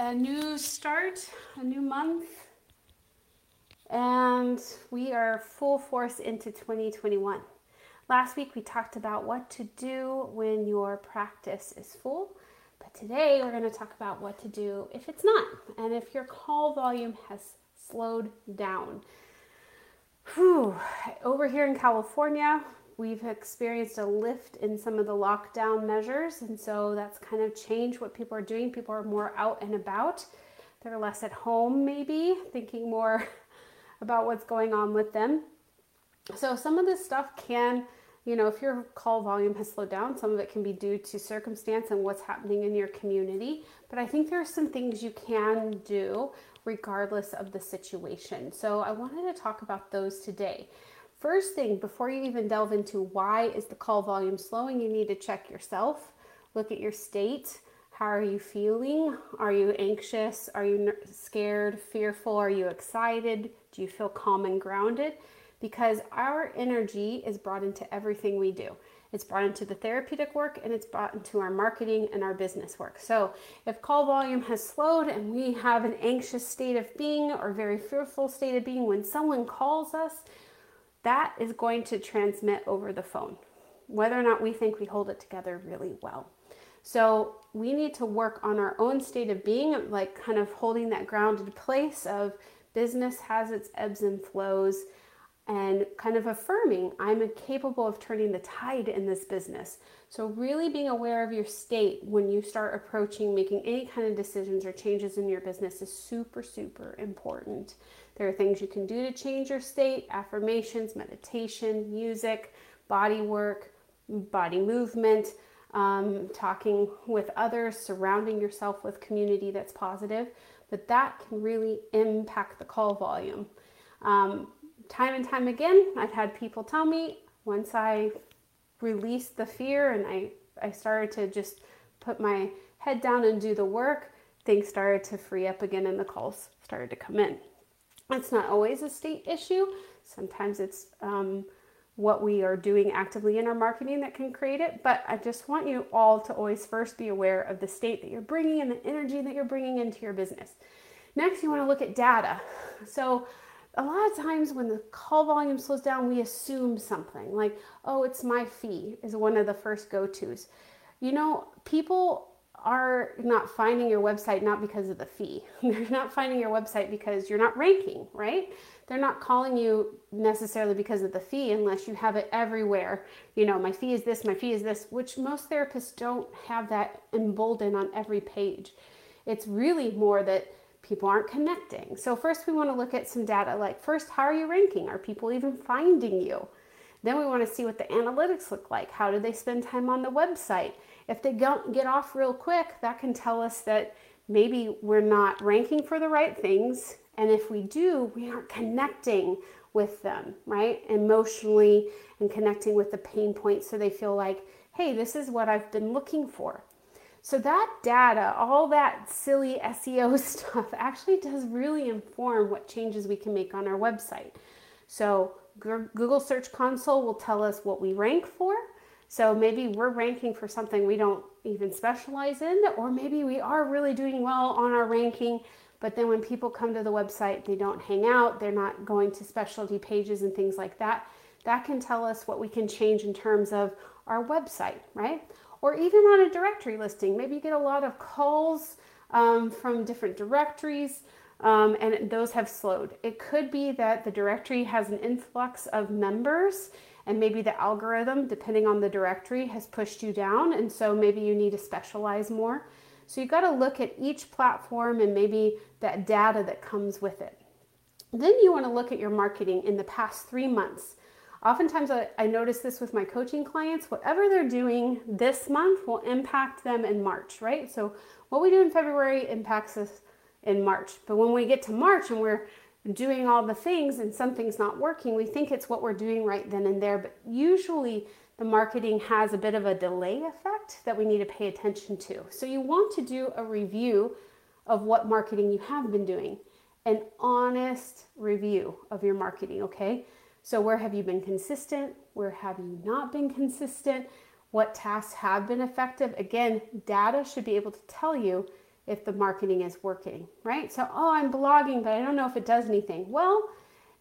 a new start, a new month, and we are full force into 2021. Last week we talked about what to do when your practice is full, but today we're going to talk about what to do if it's not and if your call volume has slowed down. Whew. Over here in California, we've experienced a lift in some of the lockdown measures, and so that's kind of changed what people are doing. People are more out and about. They're less at home, maybe, thinking more about what's going on with them. So, some of this stuff can, you know, if your call volume has slowed down, some of it can be due to circumstance and what's happening in your community. But I think there are some things you can do regardless of the situation. So, I wanted to talk about those today. First thing, before you even delve into why is the call volume slowing, you need to check yourself. Look at your state. How are you feeling? Are you anxious? Are you scared, fearful? Are you excited? Do you feel calm and grounded? Because our energy is brought into everything we do. It's brought into the therapeutic work and it's brought into our marketing and our business work. So, if call volume has slowed and we have an anxious state of being or very fearful state of being when someone calls us, that is going to transmit over the phone, whether or not we think we hold it together really well. So we need to work on our own state of being, like kind of holding that grounded place of business has its ebbs and flows and kind of affirming I'm capable of turning the tide in this business. So, really being aware of your state when you start approaching making any kind of decisions or changes in your business is super, super important. There are things you can do to change your state affirmations, meditation, music, body work, body movement, um, talking with others, surrounding yourself with community that's positive. But that can really impact the call volume. Um, time and time again, I've had people tell me once I released the fear and I, I started to just put my head down and do the work, things started to free up again and the calls started to come in. It's not always a state issue. Sometimes it's um, what we are doing actively in our marketing that can create it. But I just want you all to always first be aware of the state that you're bringing and the energy that you're bringing into your business. Next, you want to look at data. So, a lot of times when the call volume slows down, we assume something like, oh, it's my fee, is one of the first go tos. You know, people are not finding your website not because of the fee. They're not finding your website because you're not ranking, right? They're not calling you necessarily because of the fee unless you have it everywhere. You know, my fee is this, my fee is this, which most therapists don't have that emboldened on every page. It's really more that people aren't connecting. So, first, we want to look at some data like, first, how are you ranking? Are people even finding you? Then we want to see what the analytics look like. How do they spend time on the website? If they don't get off real quick, that can tell us that maybe we're not ranking for the right things. And if we do, we aren't connecting with them, right? Emotionally and connecting with the pain points so they feel like, hey, this is what I've been looking for. So, that data, all that silly SEO stuff, actually does really inform what changes we can make on our website. So, Google Search Console will tell us what we rank for. So, maybe we're ranking for something we don't even specialize in, or maybe we are really doing well on our ranking, but then when people come to the website, they don't hang out, they're not going to specialty pages and things like that. That can tell us what we can change in terms of our website, right? or even on a directory listing. Maybe you get a lot of calls um, from different directories. Um, and those have slowed. It could be that the directory has an influx of members, and maybe the algorithm, depending on the directory, has pushed you down, and so maybe you need to specialize more. So you've got to look at each platform and maybe that data that comes with it. Then you want to look at your marketing in the past three months. Oftentimes, I, I notice this with my coaching clients. Whatever they're doing this month will impact them in March, right? So, what we do in February impacts us in March. But when we get to March and we're doing all the things and something's not working, we think it's what we're doing right then and there. But usually, the marketing has a bit of a delay effect that we need to pay attention to. So, you want to do a review of what marketing you have been doing, an honest review of your marketing, okay? So, where have you been consistent? Where have you not been consistent? What tasks have been effective? Again, data should be able to tell you if the marketing is working, right? So, oh, I'm blogging, but I don't know if it does anything. Well,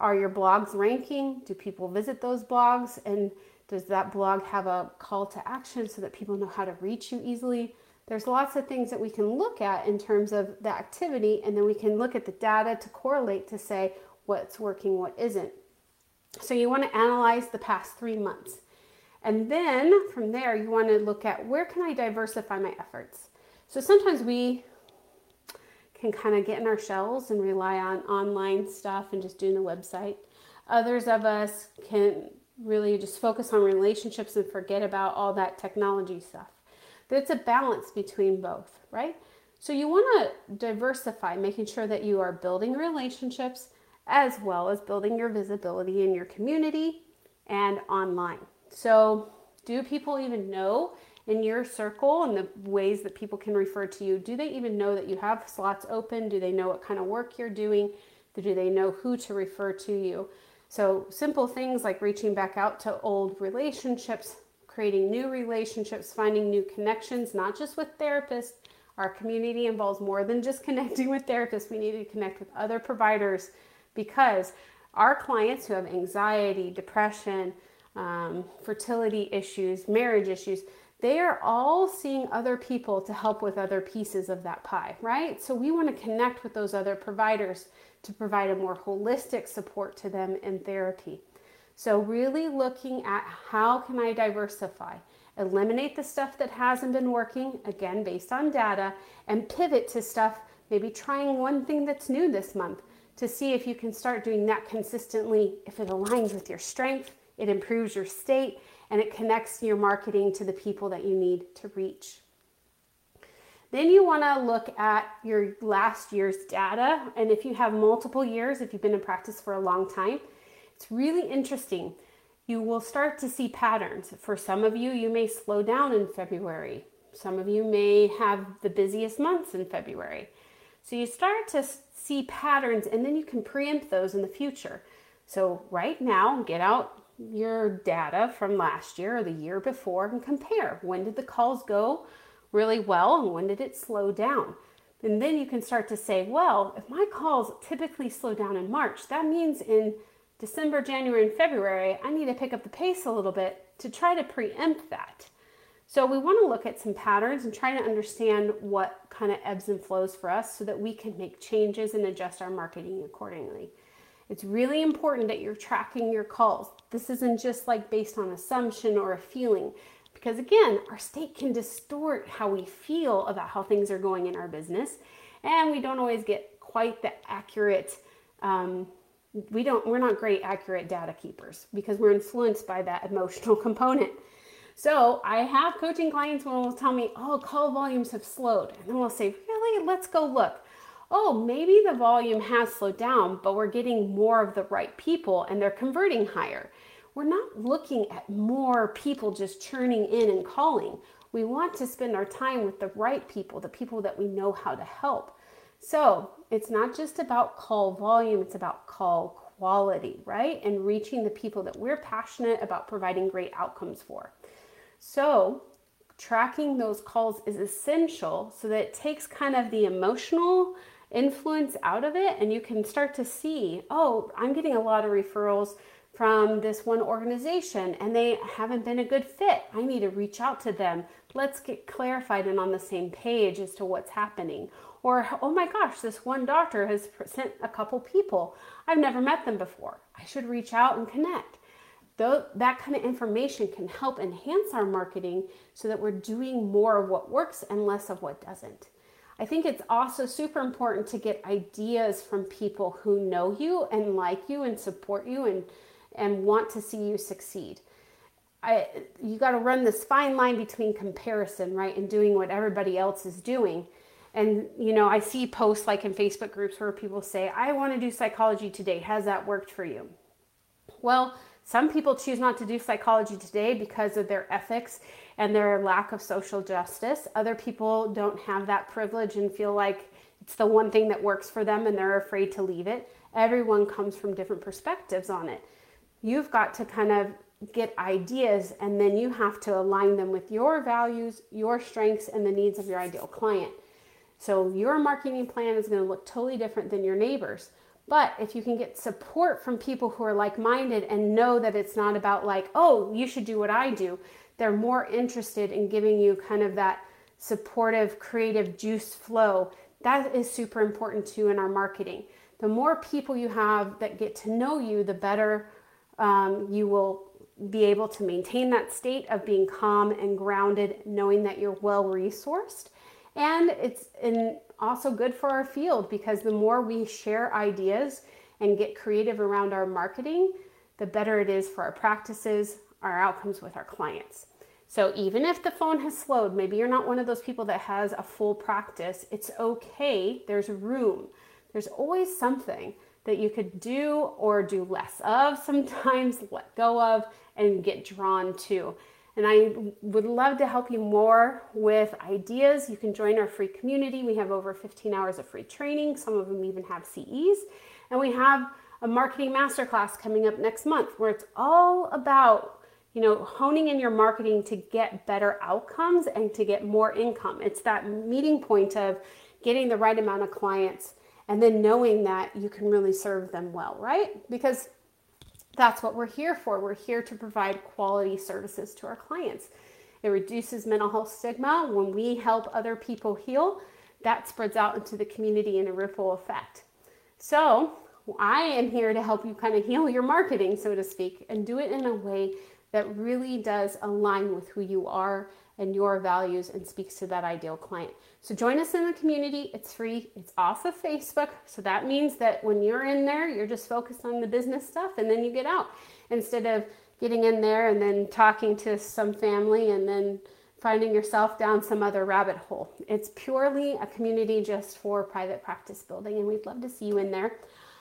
are your blogs ranking? Do people visit those blogs? And does that blog have a call to action so that people know how to reach you easily? There's lots of things that we can look at in terms of the activity, and then we can look at the data to correlate to say what's working, what isn't. So you want to analyze the past three months. And then from there, you want to look at where can I diversify my efforts? So sometimes we can kind of get in our shells and rely on online stuff and just doing the website. Others of us can really just focus on relationships and forget about all that technology stuff. But it's a balance between both, right? So you want to diversify, making sure that you are building relationships as well as building your visibility in your community and online. So, do people even know in your circle and the ways that people can refer to you? Do they even know that you have slots open? Do they know what kind of work you're doing? Do they know who to refer to you? So, simple things like reaching back out to old relationships, creating new relationships, finding new connections, not just with therapists. Our community involves more than just connecting with therapists. We need to connect with other providers because our clients who have anxiety, depression, um, fertility issues, marriage issues, they are all seeing other people to help with other pieces of that pie, right? So we want to connect with those other providers to provide a more holistic support to them in therapy. So really looking at how can I diversify? Eliminate the stuff that hasn't been working, again based on data, and pivot to stuff, maybe trying one thing that's new this month to see if you can start doing that consistently if it aligns with your strength it improves your state, and it connects your marketing to the people that you need to reach. Then you want to look at your last year's data. And if you have multiple years, if you've been in practice for a long time, it's really interesting. You will start to see patterns. For some of you, you may slow down in February. Some of you may have the busiest months in February. So you start to see patterns and then you can preempt those in the future. So, right now, get out your data from last year or the year before and compare. When did the calls go really well and when did it slow down? And then you can start to say, well, if my calls typically slow down in March, that means in December, January, and February, I need to pick up the pace a little bit to try to preempt that. So we want to look at some patterns and try to understand what kind of ebbs and flows for us so that we can make changes and adjust our marketing accordingly. It's really important that you're tracking your calls. This isn't just like based on assumption or a feeling, because again, our state can distort how we feel about how things are going in our business, and we don't always get quite the accurate. Um, we don't. We're not great accurate data keepers because we're influenced by that emotional component. So I have coaching clients who will tell me, "Oh, call volumes have slowed," and then we'll say, "Really? Let's go look." Oh, maybe the volume has slowed down, but we're getting more of the right people and they're converting higher. We're not looking at more people just churning in and calling. We want to spend our time with the right people, the people that we know how to help. So it's not just about call volume, it's about call quality, right? And reaching the people that we're passionate about providing great outcomes for. So tracking those calls is essential so that it takes kind of the emotional influence out of it and you can start to see oh i'm getting a lot of referrals from this one organization and they haven't been a good fit. I need to reach out to them. Let's get clarified and on the same page as to what's happening. Or oh my gosh this one doctor has sent a couple people. I've never met them before. I should reach out and connect. Though that kind of information can help enhance our marketing so that we're doing more of what works and less of what doesn't I think it's also super important to get ideas from people who know you and like you and support you and and want to see you succeed. I you got to run this fine line between comparison, right, and doing what everybody else is doing. And you know, I see posts like in Facebook groups where people say, "I want to do psychology today. Has that worked for you?" Well, some people choose not to do psychology today because of their ethics and their lack of social justice. Other people don't have that privilege and feel like it's the one thing that works for them and they're afraid to leave it. Everyone comes from different perspectives on it. You've got to kind of get ideas and then you have to align them with your values, your strengths, and the needs of your ideal client. So your marketing plan is going to look totally different than your neighbors. But if you can get support from people who are like minded and know that it's not about, like, oh, you should do what I do, they're more interested in giving you kind of that supportive, creative juice flow. That is super important too in our marketing. The more people you have that get to know you, the better um, you will be able to maintain that state of being calm and grounded, knowing that you're well resourced. And it's in also good for our field because the more we share ideas and get creative around our marketing, the better it is for our practices, our outcomes with our clients. So even if the phone has slowed, maybe you're not one of those people that has a full practice, it's okay. There's room. There's always something that you could do or do less of, sometimes let go of, and get drawn to. And I would love to help you more with ideas. You can join our free community. We have over 15 hours of free training. Some of them even have CEs. And we have a marketing masterclass coming up next month where it's all about you know honing in your marketing to get better outcomes and to get more income it's that meeting point of getting the right amount of clients and then knowing that you can really serve them well right because that's what we're here for. We're here to provide quality services to our clients. It reduces mental health stigma. When we help other people heal, that spreads out into the community in a ripple effect. So, I am here to help you kind of heal your marketing, so to speak, and do it in a way that really does align with who you are and your values and speaks to that ideal client. So join us in the community. It's free. It's off of Facebook. So that means that when you're in there, you're just focused on the business stuff and then you get out instead of getting in there and then talking to some family and then finding yourself down some other rabbit hole. It's purely a community just for private practice building and we'd love to see you in there.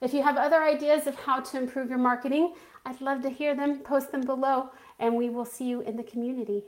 If you have other ideas of how to improve your marketing, I'd love to hear them. Post them below and we will see you in the community.